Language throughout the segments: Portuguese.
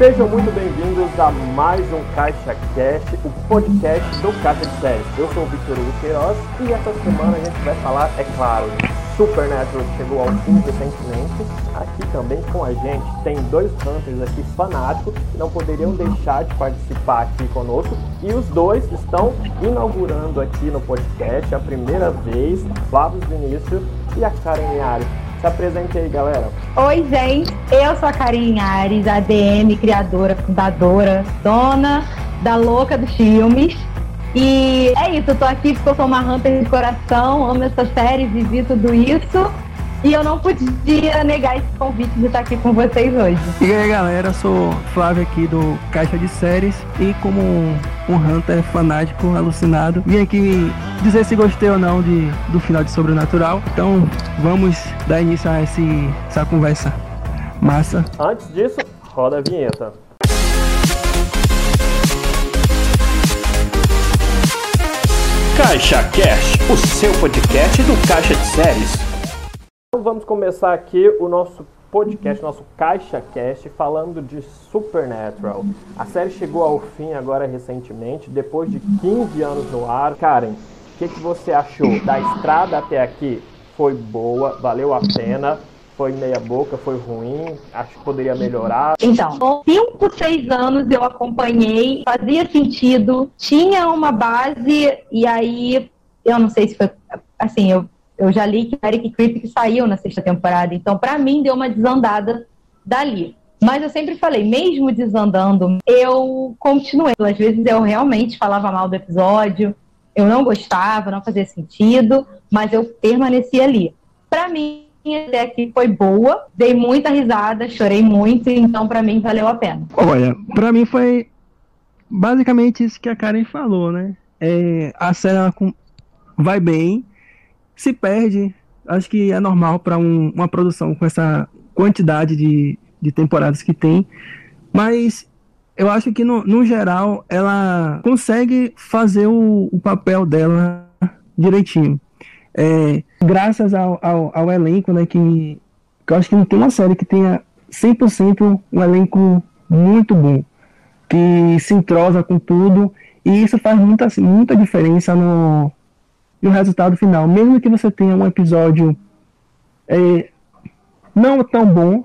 Sejam muito bem-vindos a mais um Caixa Cast, o podcast do Caixa de Séries. Eu sou o Victor Hugo Queiroz e essa semana a gente vai falar, é claro, Supernatural chegou ao fim recentemente. Aqui também com a gente tem dois Hunters aqui fanáticos que não poderiam deixar de participar aqui conosco. E os dois estão inaugurando aqui no podcast a primeira vez, Flávio Vinícius e a Karen Yari. Se apresente aí, galera. Oi, gente. Eu sou a Karen Ares, ADM, criadora, fundadora, dona da Louca dos Filmes. E é isso, eu tô aqui porque eu sou uma Hunter de coração, amo essa série, vivi tudo isso. E eu não podia negar esse convite de estar aqui com vocês hoje. E aí galera, sou Flávio aqui do Caixa de Séries e como um, um Hunter fanático, alucinado, vim aqui dizer se gostei ou não de, do final de Sobrenatural. Então vamos dar início a esse, essa conversa massa. Antes disso, roda a vinheta. Caixa Cash, o seu podcast do Caixa de Séries. Então vamos começar aqui o nosso podcast, nosso Caixa Cast, falando de Supernatural. A série chegou ao fim agora recentemente, depois de 15 anos no ar. Karen, o que, que você achou? Da estrada até aqui foi boa, valeu a pena? Foi meia boca, foi ruim? Acho que poderia melhorar. Então, com 5, 6 anos eu acompanhei, fazia sentido, tinha uma base, e aí, eu não sei se foi, assim, eu, eu já li que Eric Kripke saiu na sexta temporada, então para mim deu uma desandada dali. Mas eu sempre falei, mesmo desandando, eu continuei. Às vezes eu realmente falava mal do episódio, eu não gostava, não fazia sentido, mas eu permaneci ali. Para mim, até aqui foi boa, dei muita risada, chorei muito, então para mim valeu a pena. Olha, pra mim foi basicamente isso que a Karen falou, né? É, a série vai bem, se perde, acho que é normal para uma produção com essa quantidade de, de temporadas que tem, mas eu acho que no, no geral ela consegue fazer o, o papel dela direitinho. É, graças ao, ao, ao elenco, né, que, que eu acho que não tem uma série que tenha 100% um elenco muito bom, que se entrosa com tudo, e isso faz muita, muita diferença no, no resultado final. Mesmo que você tenha um episódio é, não tão bom,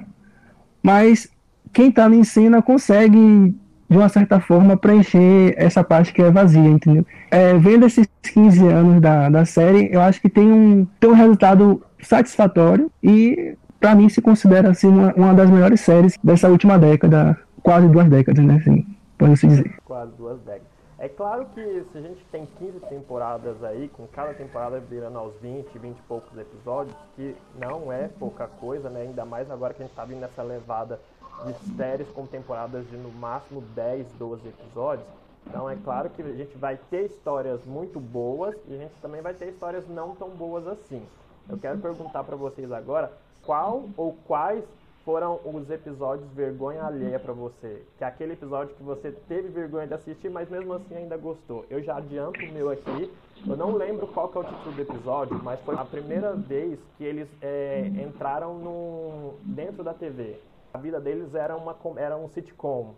mas quem está em cena consegue, de uma certa forma, preencher essa parte que é vazia, entendeu? É, vendo esses 15 anos da, da série, eu acho que tem um, tem um resultado satisfatório e, para mim, se considera assim, uma, uma das melhores séries dessa última década, quase duas décadas, né? Assim, pode-se dizer. Quase duas décadas. É claro que se a gente tem 15 temporadas aí, com cada temporada virando aos 20, 20 e poucos episódios, que não é pouca coisa, né? Ainda mais agora que a gente tá vindo nessa levada de séries com temporadas de no máximo 10, 12 episódios. Então é claro que a gente vai ter histórias muito boas e a gente também vai ter histórias não tão boas assim. Eu quero perguntar para vocês agora qual ou quais foram os episódios vergonha alheia pra você? Que é aquele episódio que você teve vergonha de assistir, mas mesmo assim ainda gostou. Eu já adianto o meu aqui. Eu não lembro qual que é o título do episódio, mas foi a primeira vez que eles é, entraram no, dentro da TV. A vida deles era, uma, era um sitcom.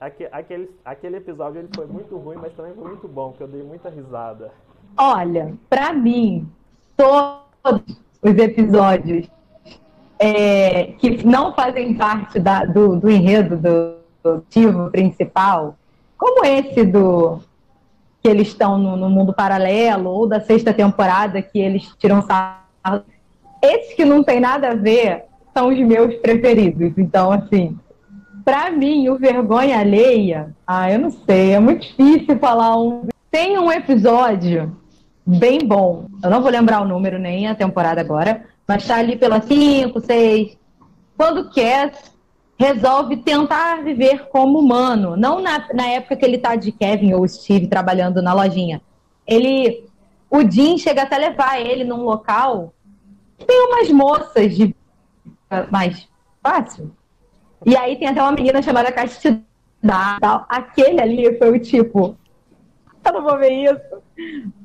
Aque- Aquele, aquele episódio ele foi muito ruim, mas também foi muito bom, porque eu dei muita risada. Olha, pra mim, todos os episódios é, que não fazem parte da- do, do enredo do, do principal, como esse do que eles estão no, no mundo paralelo, ou da sexta temporada que eles tiram sarro, esses que não tem nada a ver são os meus preferidos. Então, assim, pra mim, o vergonha alheia, ah, eu não sei, é muito difícil falar um. Tem um episódio bem bom. Eu não vou lembrar o número nem a temporada agora, mas tá ali pela 5, 6. Quando Cass resolve tentar viver como humano, não na, na época que ele tá de Kevin ou Steve trabalhando na lojinha. Ele o Jim chega até levar ele num local que tem umas moças de mais fácil. E aí tem até uma menina chamada Castidade. tal. Aquele ali foi o tipo, eu não vou ver isso.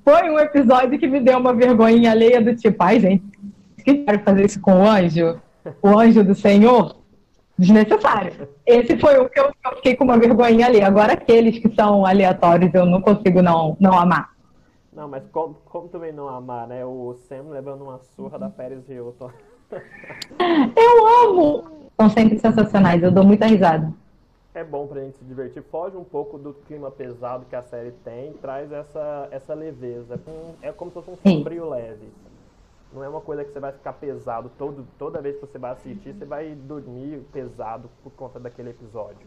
Foi um episódio que me deu uma vergonhinha alheia do tipo, ai gente, que quero fazer isso com o anjo? O anjo do Senhor? desnecessário. Esse foi o que eu, eu fiquei com uma vergonha ali. Agora, aqueles que são aleatórios, eu não consigo não, não amar. Não, mas como, como também não amar, né? O Sam levando uma surra da Paris Hilton. Eu amo! São sempre sensacionais, eu dou muita risada. É bom pra gente se divertir, foge um pouco do clima pesado que a série tem, traz essa, essa leveza. É como se fosse um sombrio leve. Não é uma coisa que você vai ficar pesado todo, toda vez que você vai assistir, você vai dormir pesado por conta daquele episódio.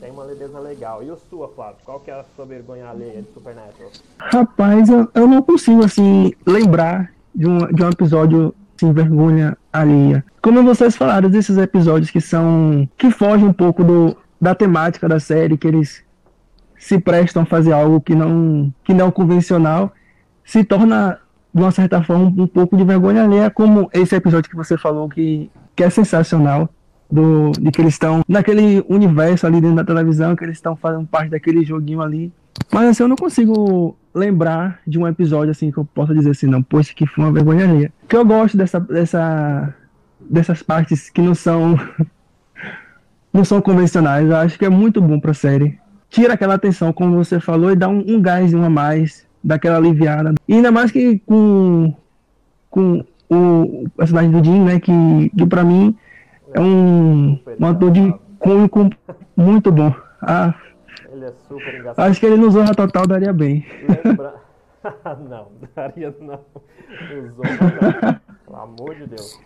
Tem uma leveza legal. E o sua, Flávio? Qual que é a sua vergonha alheia de Supernatural? Rapaz, eu, eu não consigo, assim, lembrar de um, de um episódio sem vergonha alheia. Como vocês falaram, desses episódios que são. que fogem um pouco do, da temática da série, que eles se prestam a fazer algo que não, que não convencional, se torna, de uma certa forma, um pouco de vergonha alheia, como esse episódio que você falou que, que é sensacional. Do, de que eles estão naquele universo ali dentro da televisão, que eles estão fazendo parte daquele joguinho ali. Mas assim, eu não consigo lembrar de um episódio assim que eu possa dizer assim, não, poxa, que foi uma vergonha alheia. Que eu gosto dessa, dessa, dessas partes que não são não são convencionais. Eu acho que é muito bom pra série. Tira aquela atenção, como você falou, e dá um, um gás a mais, dá aquela aliviada. E ainda mais que com, com o personagem do Jim, né, que, que pra mim é um, um ator de cômico muito bom. Ah, Ele é super engraçado. acho que ele no Zorra Total daria bem. Lembra... não, daria não. Não. Pelo amor de Deus.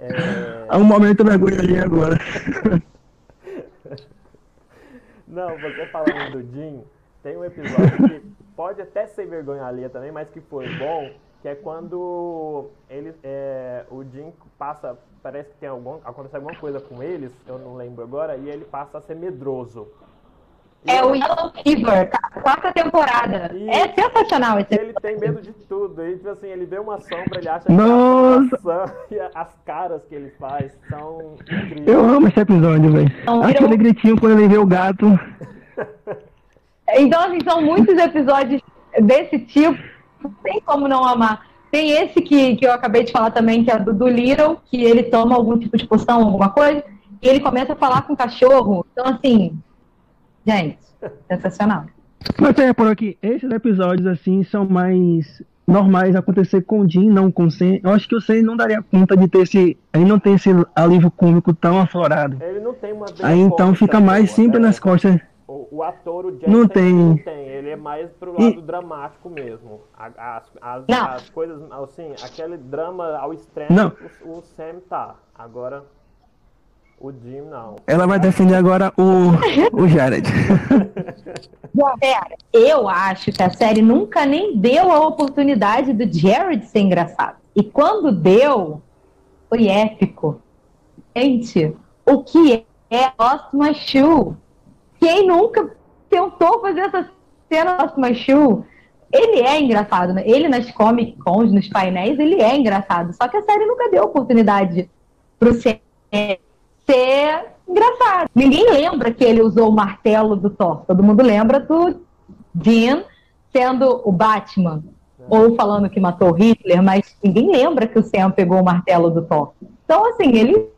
É... É um momento vergonha ali agora. Não, você falando do Jim, tem um episódio que pode até ser vergonha alheia também, mas que foi bom, que é quando ele, é, o Jim passa, parece que tem algum, acontece alguma coisa com eles, eu não lembro agora, e ele passa a ser medroso. E É o Yellow Fever, ca- quarta temporada. É sensacional esse Ele tem medo de tudo. E, tipo assim, ele vê uma sombra, ele acha que Nossa! é uma maçã, e as caras que ele faz são incríveis. Eu amo esse episódio, velho. Não, Aquele eu- gritinho quando ele vê o gato. Então, assim, são muitos episódios desse tipo, não tem como não amar. Tem esse que, que eu acabei de falar também, que é do, do Little, que ele toma algum tipo de poção, alguma coisa, e ele começa a falar com o cachorro. Então, assim, gente, sensacional. Mas você reparou que esses episódios, assim, são mais normais acontecer com o Jim, não com o Sam. Eu acho que o Sam não daria conta de ter esse... Ele não tem esse alívio cômico tão aflorado. Ele não tem uma Aí então fica mais boa, sempre né? nas costas. O, o ator, o Jensen, Não tem. não tem. Ele é mais pro E- lado dramático mesmo. As, as, as coisas, assim, aquele drama ao extremo, Não. o, o Sam tá. Agora, o Jim não. Ela vai defender agora o, o Jared. Pera, eu acho que a série nunca nem deu a oportunidade do Jared ser engraçado. E quando deu, foi épico. Gente, o que é Lost My Shoe? Quem nunca tentou fazer essa cena My Shoe? Ele é engraçado, né? Ele nas Comic Cons, nos painéis, ele é engraçado. Só que a série nunca deu oportunidade pro ser, ser engraçado. Ninguém lembra que ele usou o martelo do Thor. Todo mundo lembra do Jean sendo o Batman. Ou falando que matou Hitler, mas ninguém lembra que o Sam pegou o martelo do Thor. Então, assim, ele.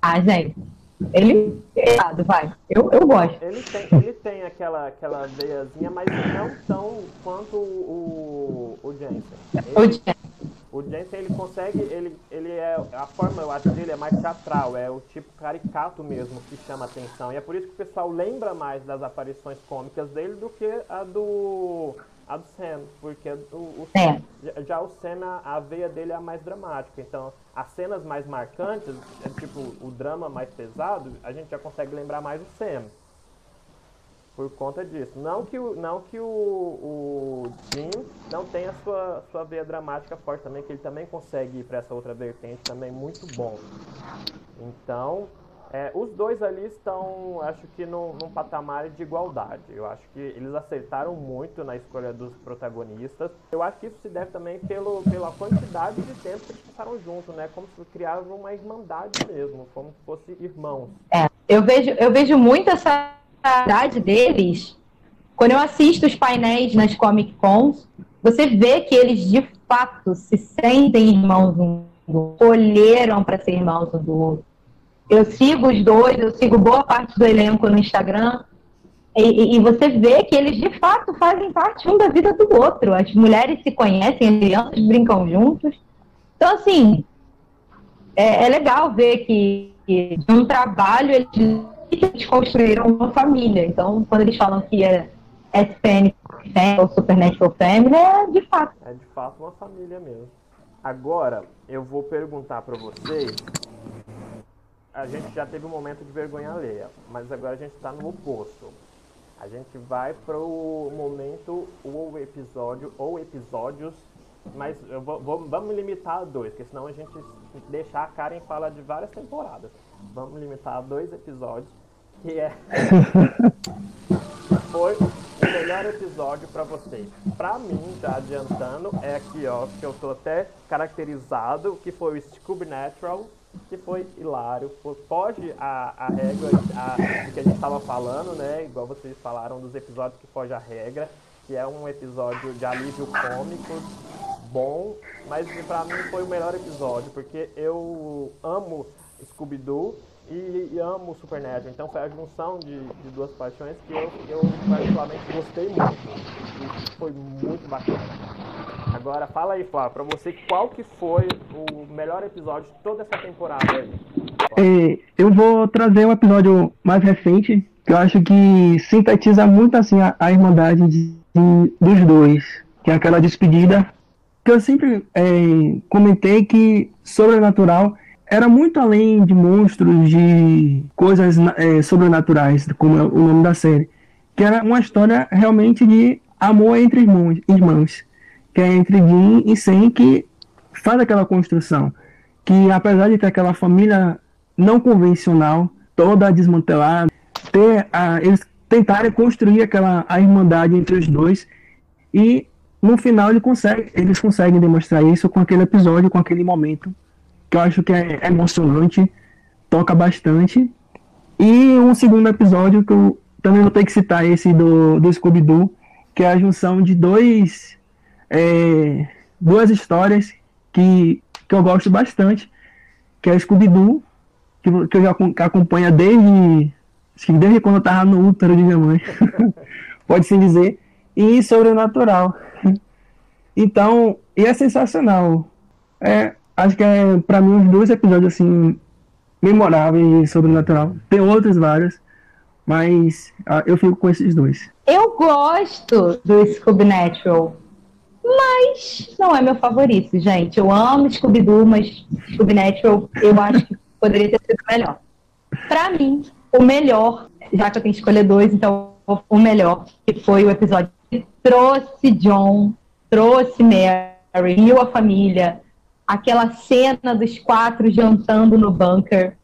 Ah, gente. Ele. Errado, vai. Eu, eu gosto. Ele tem, ele tem aquela, aquela veiazinha, mas não tão quanto o, o Jensen. O Ele, Jean. O Jensen, ele consegue, ele, ele é, a forma, eu acho, dele é mais teatral, é o tipo caricato mesmo que chama atenção. E é por isso que o pessoal lembra mais das aparições cômicas dele do que a do, a do Sam, porque o, o É. já- já o Sam, a, a veia dele é a mais dramática. Então, as cenas mais marcantes, é tipo o drama mais pesado, a gente já consegue lembrar mais do Sam. Por conta disso. Não que o, não que o, o Jim não tenha sua, sua veia dramática forte também, que ele também consegue ir para essa outra vertente também muito bom. Então, é, os dois ali estão, acho que, num, num patamar de igualdade. Eu acho que eles acertaram muito na escolha dos protagonistas. Eu acho que isso se deve também pelo, pela quantidade de tempo que eles passaram juntos, né? Como se criavam uma irmandade mesmo, como se fossem irmãos. É, eu vejo, eu vejo muito essa idade deles quando eu assisto os painéis nas Comic Cons. Você vê que eles de fato se sentem irmãos um do outro, escolheram para ser irmãos um do outro. Eu sigo os dois, eu sigo boa parte do elenco no Instagram. E, e, você vê que eles de fato fazem parte um da vida do outro. As mulheres se conhecem, as crianças brincam juntos. Então, assim, é, é legal ver que, que de um trabalho eles, eles construíram uma família. Então, quando eles falam que é SPN ou Supernatural Family, é de fato. É de fato uma família mesmo. Agora, eu vou perguntar para vocês. A gente já teve um momento de vergonha alheia, mas agora a gente está no oposto. A gente vai para o momento ou episódio ou episódios, mas vou, vou, vamos limitar a dois, porque senão a gente deixar a Karen falar de várias temporadas. Vamos limitar a dois episódios, que é foi o melhor episódio para vocês. Para mim, já adiantando, é aqui ó, que eu tô até caracterizado, que foi o Scooby Natural que foi hilário, foge a, a regra a, que a gente estava falando, né? Igual vocês falaram dos episódios que foge a regra, que é um episódio de alívio cômico bom, mas pra mim foi o melhor episódio, porque eu amo Scooby-Doo e, e, amo Supernatural. Então foi a junção de, de duas paixões que eu, eu particularmente gostei muito. Foi muito bacana. Agora fala aí, Flávio, pra você qual que foi o melhor episódio de toda essa temporada aí? É, eu vou trazer um episódio mais recente, que eu acho que sintetiza muito assim a, a irmandade de, de, dos dois, que é aquela despedida que eu sempre é, comentei que Sobrenatural era muito além de monstros, de coisas é, sobrenaturais, como é o nome da série, que era uma história realmente de amor entre irmãos. que é entre Jim e Sen, que faz aquela construção. Que apesar de ter aquela família não convencional, toda desmantelada, ter a, eles tentarem construir aquela a irmandade entre os dois e no final ele consegue, eles conseguem demonstrar isso com aquele episódio, com aquele momento que eu acho que é emocionante, toca bastante. E um segundo episódio que eu também vou ter que citar esse do, do Scooby-Doo, que é a junção de dois é, duas histórias que, que eu gosto bastante, que é o Scooby-Doo, que, que eu já acompanho desde, desde quando eu estava no útero de minha mãe, pode-se dizer, e Sobrenatural. Então, e é sensacional. É, acho que é, para mim, os dois episódios, assim, memoráveis de Sobrenatural. Tem outros vários, mas ah, eu fico com esses dois. Eu gosto do Scooby Natural mas não é meu favorito, gente. Eu amo Scooby-Doo, mas Scooby Natural eu acho que poderia ter sido melhor. Para mim, o melhor, já que eu tenho que escolher dois, então o melhor, que foi o episódio que trouxe John, trouxe Mary, e a família, aquela cena dos quatro jantando no bunker.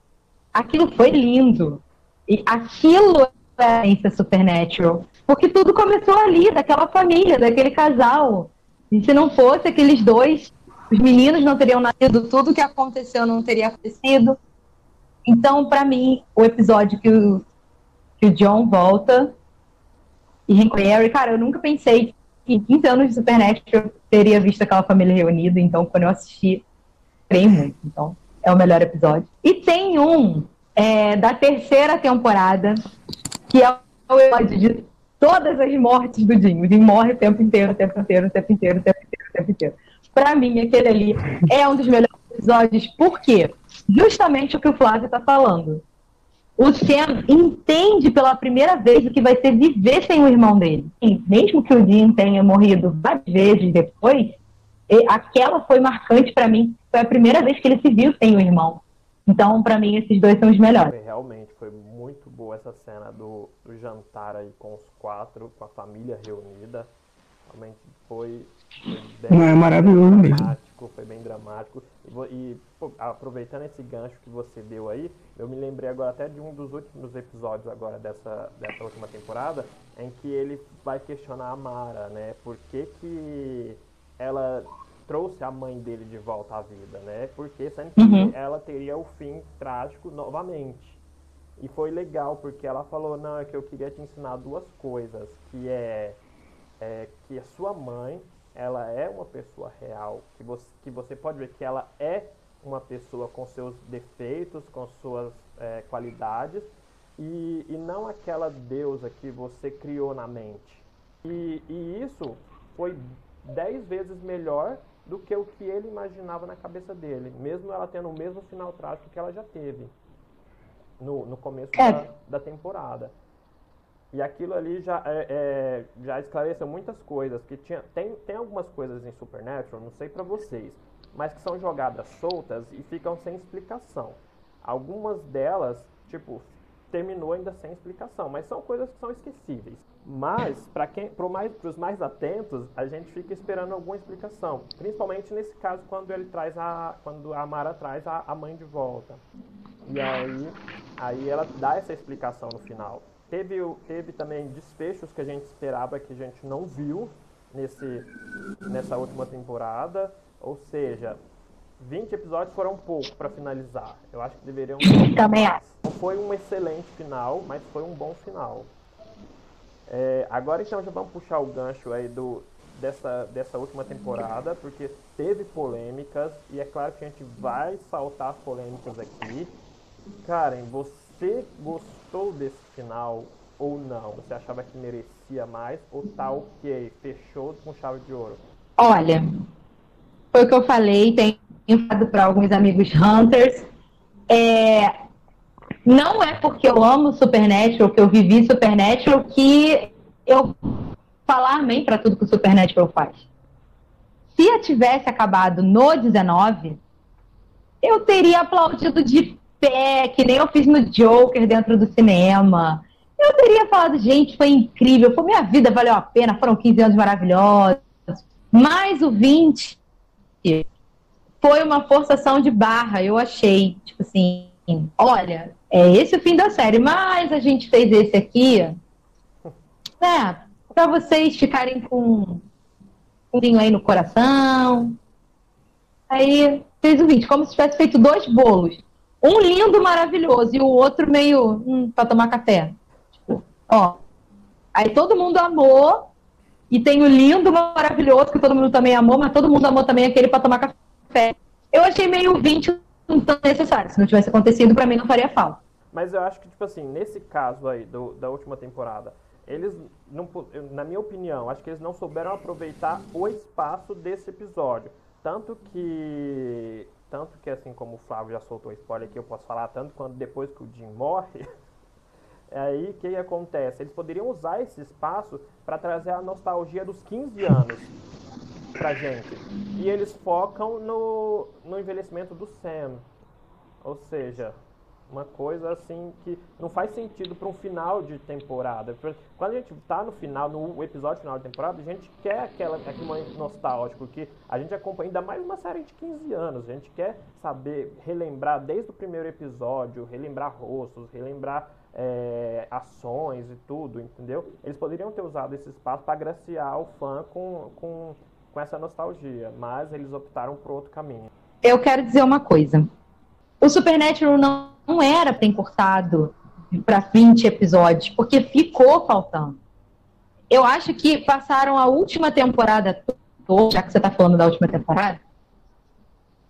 Aquilo foi lindo. E aquilo é a Supernatural. Porque tudo começou ali, daquela família, daquele casal. E se não fosse aqueles dois, os meninos não teriam nascido, tudo que aconteceu não teria acontecido. Então, para mim, o episódio que o, que o John volta e reconhece, cara, eu nunca pensei que em 15 anos de Supernatural teria visto aquela família reunida. Então, quando eu assisti, creio muito. Então, é o melhor episódio. E tem um é, da terceira temporada, que é o episódio de todas as mortes do Dinho. O Dinho morre o tempo inteiro, o tempo inteiro, o tempo inteiro, o tempo inteiro, o tempo inteiro. Pra mim, aquele ali é um dos melhores episódios, por quê? Justamente o que o Flávio tá falando. O Sam entende pela primeira vez o que vai ser viver sem o irmão dele. E mesmo que o Jim tenha morrido várias vezes depois, aquela foi marcante para mim. Foi a primeira vez que ele se viu sem o irmão. Então, para mim, esses dois são os melhores. Realmente, foi muito boa essa cena do, do jantar aí com os quatro, com a família reunida. Realmente foi, foi bem é maravilhoso dramático, foi bem dramático. E, e pô, aproveitando esse gancho que você deu aí, eu me lembrei agora até de um dos últimos episódios agora dessa, dessa última temporada, em que ele vai questionar a Mara, né? Por que, que ela trouxe a mãe dele de volta à vida, né? Porque sendo que uhum. ela teria o fim trágico novamente. E foi legal, porque ela falou, não, é que eu queria te ensinar duas coisas, que é, é que a sua mãe, ela é uma pessoa real, que você, que você pode ver que ela é uma pessoa com seus defeitos, com suas é, qualidades, e, e não aquela deusa que você criou na mente. E, e isso foi dez vezes melhor do que o que ele imaginava na cabeça dele, mesmo ela tendo o mesmo final trágico que ela já teve no, no começo é. da, da, temporada. E aquilo ali já, é, é, já esclareceu muitas coisas, que tinha, tem, tem algumas coisas em Supernatural, não sei para vocês, mas que são jogadas soltas e ficam sem explicação. Algumas delas, tipo, terminou ainda sem explicação, mas são coisas que são esquecíveis. Mas, para quem, para mais, os mais atentos, a gente fica esperando alguma explicação. Principalmente nesse caso, quando ele traz a, quando a Mara traz a, a mãe de volta. E aí, aí ela dá essa explicação no final. Teve, teve também desfechos que a gente esperava que a gente não viu nesse, nessa última temporada. Ou seja, 20 episódios foram pouco para finalizar. Eu acho que deveriam Também acho. Não foi um excelente final, mas foi um bom final. É, agora então já vamos puxar o gancho aí do, dessa, dessa última temporada, porque teve polêmicas, e é claro que a gente vai saltar as polêmicas aqui. Karen, você gostou desse final ou não? Você achava que merecia mais ou tá ok? Fechou com chave de ouro? Olha, foi o que eu falei, tenho falado para alguns amigos Hunters. É, não é porque eu amo Supernatural, que eu vivi Supernatural, que eu falar amém para tudo que o Supernatural faz. Se eu tivesse acabado no 19, eu teria aplaudido de pé, que nem eu fiz no Joker dentro do cinema. Eu teria falado, gente, foi incrível, foi minha vida, valeu a pena, foram 15 anos maravilhosos. Mas o 20 foi uma forçação de barra, eu achei. Tipo assim, olha, é esse o fim da série, mas a gente fez esse aqui, né, para vocês ficarem com um vinho aí no coração. Aí fez o vídeo, como se tivesse feito dois bolos. Um lindo, maravilhoso, e o outro meio hum, para tomar café. Tipo, ó. Aí todo mundo amou, e tem o lindo, maravilhoso, que todo mundo também amou, mas todo mundo amou também aquele para tomar café. Eu achei meio 20 tão necessário. Se não tivesse acontecido, para mim não faria falta. Mas eu acho que, tipo assim, nesse caso aí do, da última temporada, eles, não, na minha opinião, acho que eles não souberam aproveitar o espaço desse episódio. Tanto que, tanto que assim como o Flávio já soltou spoiler aqui, eu posso falar tanto quanto depois que o Jim morre, é aí o que acontece? Eles poderiam usar esse espaço para trazer a nostalgia dos 15 anos pra gente. E eles focam no, no envelhecimento do Sam. Ou seja, uma coisa assim que não faz sentido para um final de temporada. Quando a gente está no final, no episódio final de temporada, a gente quer aquela, aquele momento nostálgico que a gente acompanha ainda mais uma série de 15 anos. A gente quer saber, relembrar desde o primeiro episódio, relembrar rostos, relembrar é, ações e tudo, entendeu? Eles poderiam ter usado esse espaço para agraciar o fã com, com, com essa nostalgia, mas eles optaram por outro caminho. Eu quero dizer uma coisa. O Supernatural não não era para encurtado para 20 episódios, porque ficou faltando. Eu acho que passaram a última temporada toda, já que você está falando da última temporada,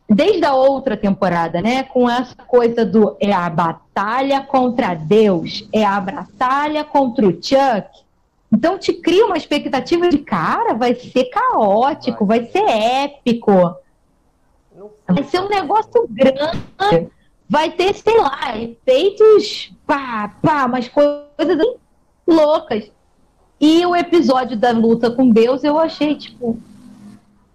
desde a outra temporada, né, com essa coisa do é a batalha contra Deus, é a batalha contra o Chuck. Então te cria uma expectativa de cara, vai ser caótico, vai, vai ser épico. Vai ser um negócio grande vai ter, sei lá, efeitos pá, pá, umas coisas loucas. E o episódio da luta com Deus eu achei, tipo.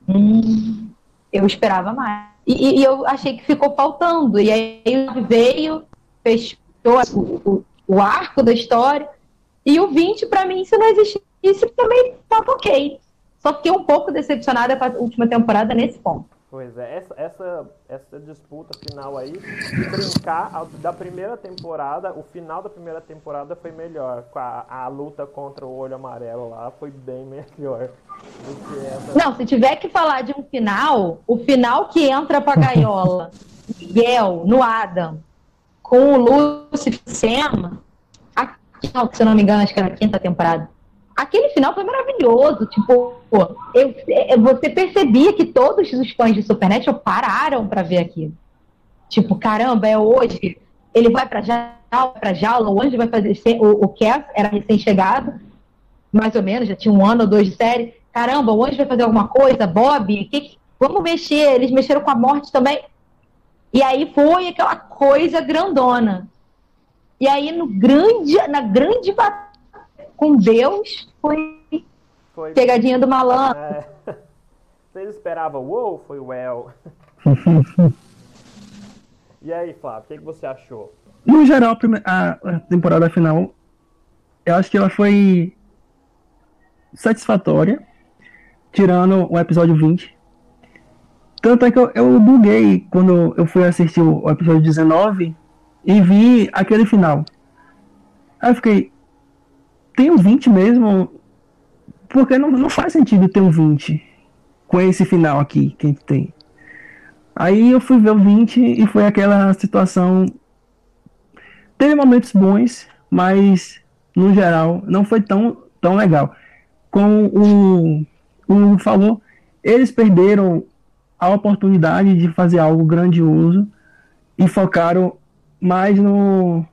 Hum, eu esperava mais. E, e, eu achei que ficou faltando. E aí veio, fechou o, o, o arco da história. E o 20, para mim, se não existisse, também tá ok. Só fiquei um pouco decepcionada com a última temporada nesse ponto. Pois é, essa, essa, essa disputa final aí, brincar da primeira temporada, o final da primeira temporada foi melhor. A, a luta contra o olho amarelo lá foi bem melhor do que essa. Não, se tiver que falar de um final, o final que entra pra gaiola, Miguel, no Adam, com o Lucifer Sam, se eu não me engano, acho que era a quinta temporada aquele final foi maravilhoso. Tipo, eu, é, você percebia que todos os fãs de Supernatural pararam para ver aquilo. Tipo, caramba, é hoje. Ele vai pra jaula, pra jaula, o vai fazer. O, o Cass era recém-chegado, mais ou menos, já tinha um ano ou dois de série. Caramba, anjo vai fazer alguma coisa? Bob, que, vamos mexer. Eles mexeram com a morte também. E aí foi aquela coisa grandona. E aí no grande, na grande batalha com Deus foi, foi... pegadinha do malandro. É. Vocês esperavam wow, foi well. e aí, Flávio, o que, que você achou? No geral, a temporada final, eu acho que ela foi satisfatória, tirando o episódio 20. Tanto é que eu, eu buguei quando eu fui assistir o episódio 19 e vi aquele final. Aí eu fiquei, tem um 20 mesmo? Porque não, não faz sentido ter um 20 com esse final aqui que a gente tem. Aí eu fui ver o 20 e foi aquela situação. Teve momentos bons, mas no geral não foi tão, tão legal. Como o, o falou, eles perderam a oportunidade de fazer algo grandioso e focaram mais no,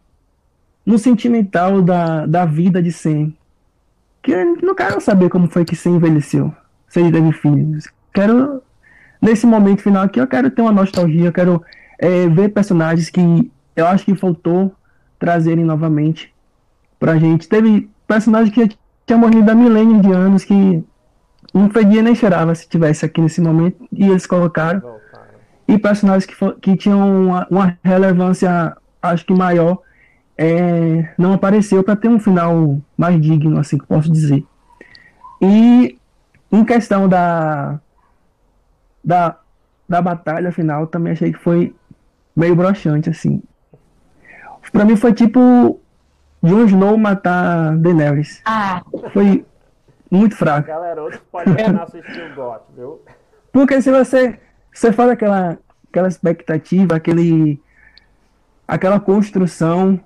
no sentimental da, da vida de Sam. Que eu não quero saber como foi que Sam envelheceu se ele teve filhos. Quero, nesse momento final aqui, eu quero ter uma nostalgia, eu quero é, ver personagens que eu acho que faltou trazerem novamente pra gente. Teve personagens que tinha morrido há milênios de anos que não fedia nem cheirava se tivesse aqui nesse momento e eles colocaram. E personagens que, que tinham uma, uma relevância, acho que maior, é, não apareceu para ter um final mais digno, assim que posso dizer. E em questão da, da, da batalha final, também achei que foi meio broxante, assim. Pra mim foi tipo Jon Snow matar Daenerys. Ah. Foi muito fraco. Galera, outro pode assistir o GOT, viu? Porque se você, você faz aquela, aquela expectativa, aquele, aquela construção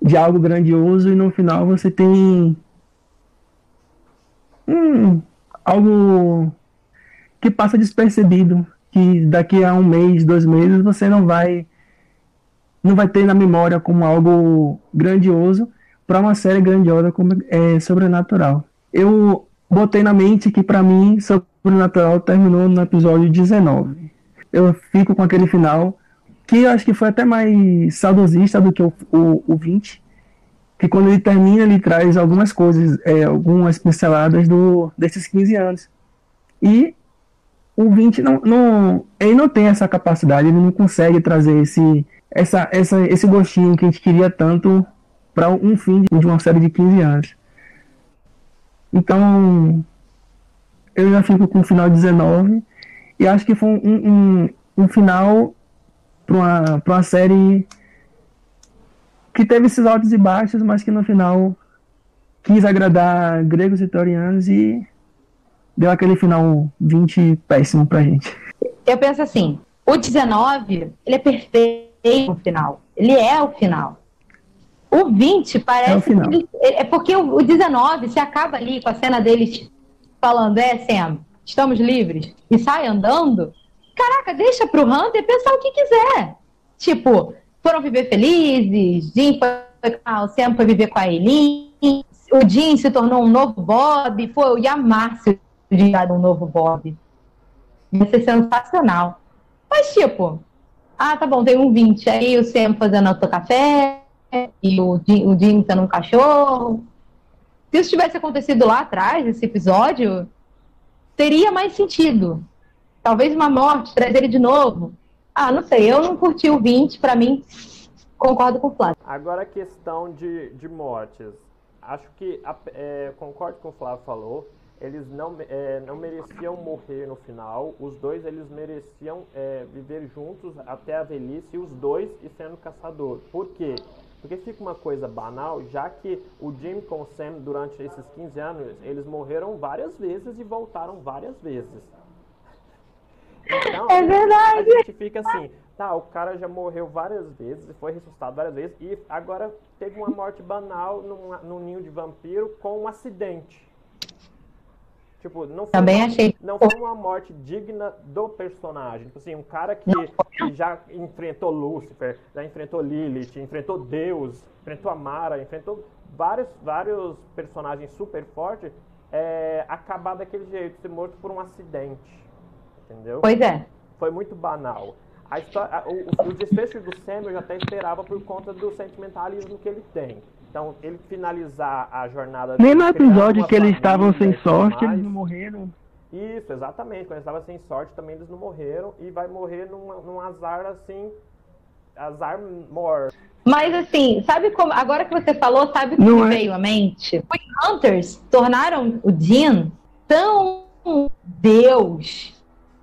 de algo grandioso e no final você tem hum, algo que passa despercebido, que daqui a um mês, dois meses você não vai não vai ter na memória como algo grandioso para uma série grandiosa como é Sobrenatural. Eu botei na mente que para mim Sobrenatural terminou no episódio 19. Eu fico com aquele final que eu acho que foi até mais saudosista do que o, o, o 20, que quando ele termina ele traz algumas coisas, é, algumas pinceladas do, desses 15 anos. E o 20 não, não, ele não tem essa capacidade, ele não consegue trazer esse, essa, essa, esse gostinho que a gente queria tanto para um fim de uma série de 15 anos. Então, eu já fico com o final 19 e acho que foi um, um, um final para uma, uma série que teve esses altos e baixos, mas que no final quis agradar gregos e torianos e deu aquele final 20 péssimo pra gente. Eu penso assim, o 19, ele é perfeito no final. Ele é o final. O 20 parece. É, o final. Ele, é porque o, o 19 se acaba ali com a cena deles falando, é, Sam, estamos livres, e sai andando. Caraca, deixa pro Hunter pensar o que quiser. Tipo, foram viver felizes, Jim foi, ah, o Sam foi viver com a Eileen, o Jim se tornou um novo Bob, foi o Yamar de um novo Bob. Ia ser sensacional. Mas, tipo, ah, tá bom, tem um 20. Aí o Sam fazendo autocafé e o Jim, o Jim sendo um cachorro. Se isso tivesse acontecido lá atrás, esse episódio, teria mais sentido talvez uma morte, trazer ele de novo. Ah, não sei, eu não curti o 20, para mim, concordo com o Flávio. Agora a questão de, de mortes. Acho que, é, concordo com o Flávio falou, eles não, é, não mereciam morrer no final. Os dois eles mereciam é, viver juntos até a velhice, os dois e sendo caçador. Por quê? Porque fica uma coisa banal, já que o Jim com o Sam, durante esses 15 anos, eles morreram várias vezes e voltaram várias vezes. Então, é verdade. A gente fica assim, tá, o cara já morreu várias vezes, foi ressuscitado várias vezes, e agora teve uma morte banal num, num ninho de vampiro com um acidente. Tipo, não foi, Também uma, achei. não foi uma morte digna do personagem. Tipo assim, um cara que, que já enfrentou Lúcifer, já enfrentou Lilith, enfrentou Deus, enfrentou a Mara, enfrentou vários, vários personagens super fortes, é, acabar daquele jeito, ser morto por um acidente. Entendeu? Pois é. Foi muito banal. A história, o, o- o desfecho do Sam eu já até esperava por conta do sentimentalismo que ele tem. Então, ele finalizar a jornada Nem no episódio que eles estavam sem sorte, mais. eles não morreram. Isso, exatamente. Quando eles estavam sem sorte, também eles não morreram. E vai morrer numa- num azar assim. Azar more. Mas assim, sabe como. Agora que você falou, sabe o que Não é. veio à mente? Os Hunters tornaram o Dean tão Deus.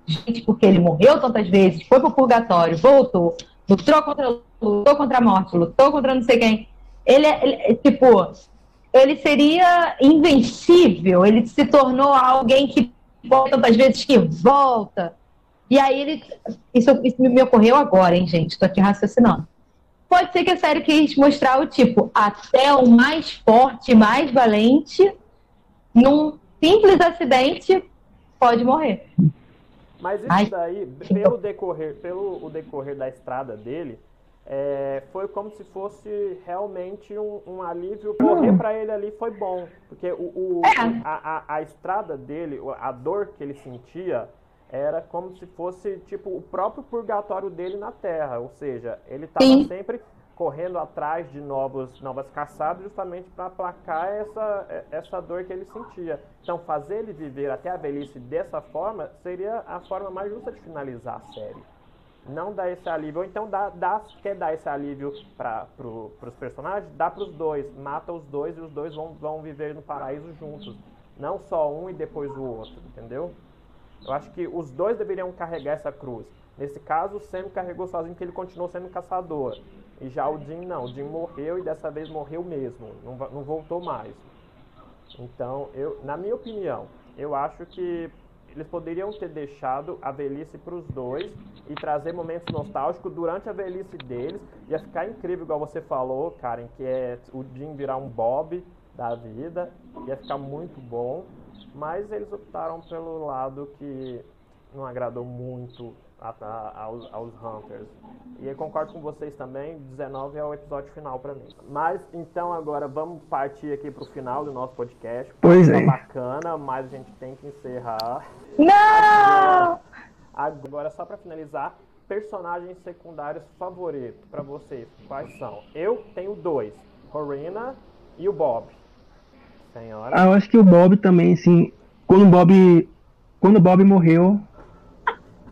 Gente, porque ele morreu tantas vezes, foi pro purgatório, voltou, lutou contra, lutou contra a morte, lutou contra não sei quem. Ele, é- ele é, tipo, ele seria invencível, ele se tornou alguém que volta tantas vezes que volta. E aí ele. Isso, isso me ocorreu agora, hein, gente? Tô aqui raciocinando. Pode ser que a série quis mostrar o tipo, até o mais forte, mais valente, num simples acidente, pode morrer. Mas isso Ai. daí, pelo decorrer, pelo o decorrer da estrada dele, é, foi como se fosse realmente um, um alívio. Morrer pra ele ali foi bom. Porque o, o- É. a, a, a estrada dele, a dor que ele sentia, era como se fosse tipo o próprio purgatório dele na Terra. Ou seja, ele estava sempre correndo atrás de novos, novas caçadas justamente para aplacar essa, essa dor que ele sentia. Então, fazer ele viver até a velhice dessa forma seria a forma mais justa de finalizar a série. Não dar esse alívio, ou então dá, dá, quer dar esse alívio para pro, os personagens, dá para os dois, mata os dois e os dois vão, vão viver no paraíso juntos. Não só um e depois o outro, entendeu? Eu acho que os dois deveriam carregar essa cruz. Nesse caso, o Sam carregou sozinho porque ele continuou sendo caçador. E já o Jim não. O Jim morreu e dessa vez morreu mesmo. Não, não voltou mais. Então, eu, na minha opinião, eu acho que eles poderiam ter deixado a velhice para os dois e trazer momentos nostálgicos durante a velhice deles. Ia ficar incrível, igual você falou, Karen, que é o Jim virar um Bob da vida. Ia ficar muito bom. Mas eles optaram pelo lado que não agradou muito a- a- aos, aos Hunters. E eu concordo com vocês também, 19 é o episódio final pra mim. Mas então agora vamos partir aqui pro final do nosso podcast. Pois Tá é. bacana, mas a gente tem que encerrar. Não! Agora só pra finalizar, personagens secundários favoritos pra vocês, quais são? Eu tenho dois, Corina e o Bob. Senhora. Ah, eu acho que o Bob também, assim, quando o Bob, quando o Bob morreu,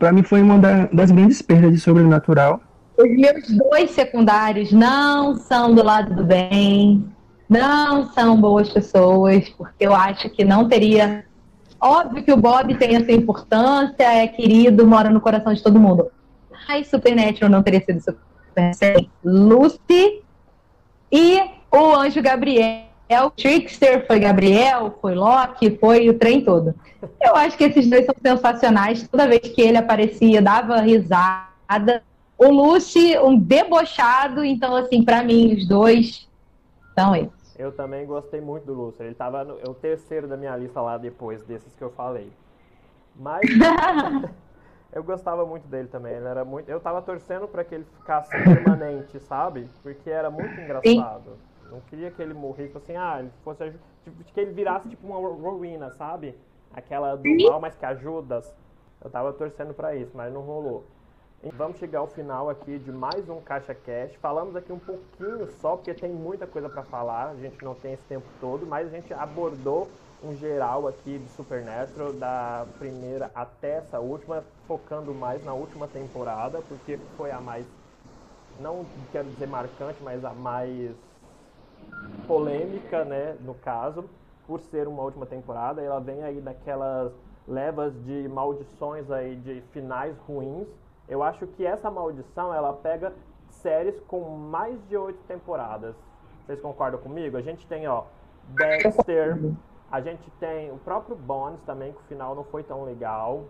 pra mim foi uma da- das grandes perdas de Sobrenatural. Os meus dois secundários não são do lado do bem, não são boas pessoas, porque eu acho que não teria. Óbvio que o Bob tem a sua importância, é querido, mora no coração de todo mundo. Mas Supernatural não teria sido Super Lucy e o anjo Gabriel. Trickster foi Gabriel, foi Loki, foi o trem todo. Eu acho que esses dois são sensacionais. Toda vez que ele aparecia, dava risada. O Lucy, um debochado. Então, assim, pra mim, os dois são esses. Eu também gostei muito do Lúcio. Ele tava no, é o terceiro da minha lista lá depois desses que eu falei. Mas eu gostava muito dele também. Ele era muito. Eu tava torcendo pra que ele ficasse permanente, sabe? Porque era muito engraçado. Não queria que ele morresse assim, ah, ele fosse tipo, que ele virasse tipo uma Ro- Rowena, sabe? Aquela do mal, mas que ajuda. Eu tava torcendo pra isso, mas não rolou. Vamos chegar ao final aqui de mais um Caixa Cash. Falamos aqui um pouquinho só, porque tem muita coisa para falar. A gente não tem esse tempo todo, mas a gente abordou um geral aqui de Supernatural, da primeira até essa última, focando mais na última temporada, porque foi a mais, não quero dizer marcante, mas a mais polêmica, né, no caso, por ser uma última temporada. Ela vem aí daquelas levas de maldições aí de finais ruins. Eu acho que essa maldição ela pega séries com mais de oito temporadas. Vocês concordam comigo? A gente tem, ó, Dexter, a gente tem o próprio Bones também, que o final não foi tão legal.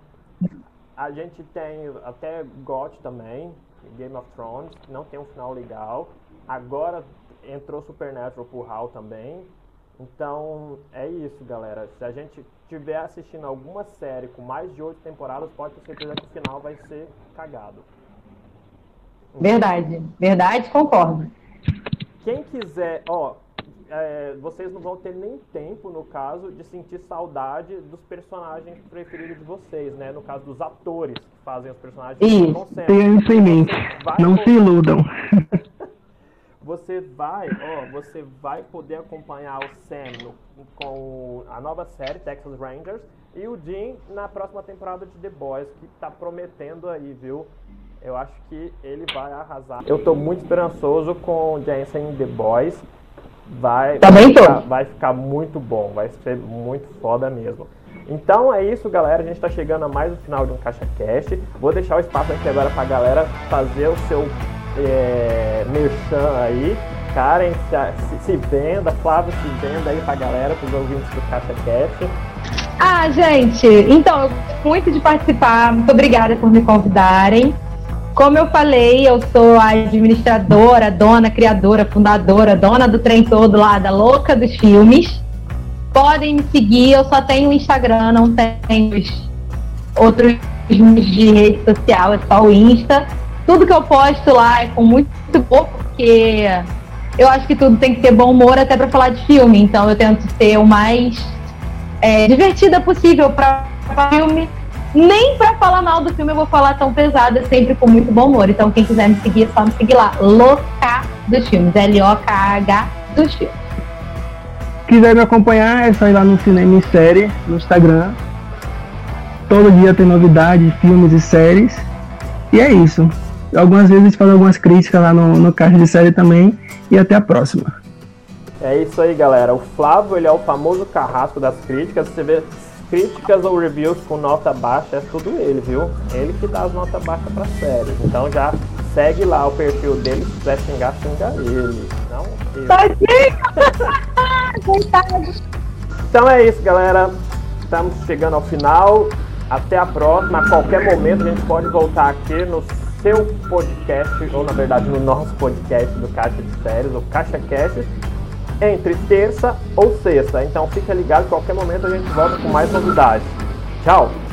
A gente tem até GOT também, Game of Thrones, que não tem um final legal. Agora entrou Supernatural pro Hal também. Então, é isso, galera. Se a gente, estiver assistindo alguma série com mais de oito temporadas, pode ter certeza que o final vai ser cagado. Verdade, verdade, concordo. Quem quiser, ó, é, vocês não vão ter nem tempo, no caso, de sentir saudade dos personagens preferidos de vocês, né? No caso dos atores que fazem os personagens. Isso, tenham isso em mente. Não se iludam. você vai, ó, você vai poder acompanhar o Sam no, com a nova série Texas Rangers e o Jim na próxima temporada de The Boys, que tá prometendo aí, viu? Eu acho que ele vai arrasar. Eu tô muito esperançoso com Jensen em The Boys. Vai, Também vai, ficar, vai ficar muito bom, vai ser muito foda mesmo. Então é isso, galera. A gente está chegando a mais um final de um Caixa Cast. Vou deixar o espaço aqui agora para a galera fazer o seu é, merchan aí. Karen, se, se, venda, Flávio, se venda aí para a galera, para os ouvintes do Caixa Cast. Ah, gente, então, muito de participar. Muito obrigada por me convidarem. Como eu falei, eu sou a administradora, dona, criadora, fundadora, dona do trem todo lá, da louca dos filmes. Podem me seguir, eu só tenho Instagram, não tenho outros de rede social, é só o Insta. Tudo que eu posto lá é com muito pouco, porque eu acho que tudo tem que ter bom humor até para falar de filme. Então eu tento ser o mais é, divertida possível para filme nem pra falar mal do filme eu vou falar tão pesado, é sempre com muito bom humor. Então, quem quiser me seguir, é só me seguir lá. Louca dos filmes. L-O-K-H dos filmes. Quiser me acompanhar, é só ir lá no Cinema em Série, no Instagram. Todo dia tem novidades, filmes e séries. E é isso. Algumas vezes a gente faz algumas críticas lá no, no caixa de série também. E até a próxima. É isso aí, galera. O Flávio, ele é o famoso carrasco das críticas. Você vê críticas ou reviews com nota baixa é tudo ele, viu? Ele que dá as notas baixas pra série. Então já segue lá o perfil dele, se quiser xingar, xinga ele. Não eu. então é isso, galera. Estamos chegando ao final. Até a próxima. A qualquer momento a gente pode voltar aqui no seu podcast, ou na verdade no nosso podcast do Caixa de Séries, o Caixa Cast entre terça ou sexta. Então fica ligado, qualquer momento a gente volta com mais novidades. Tchau!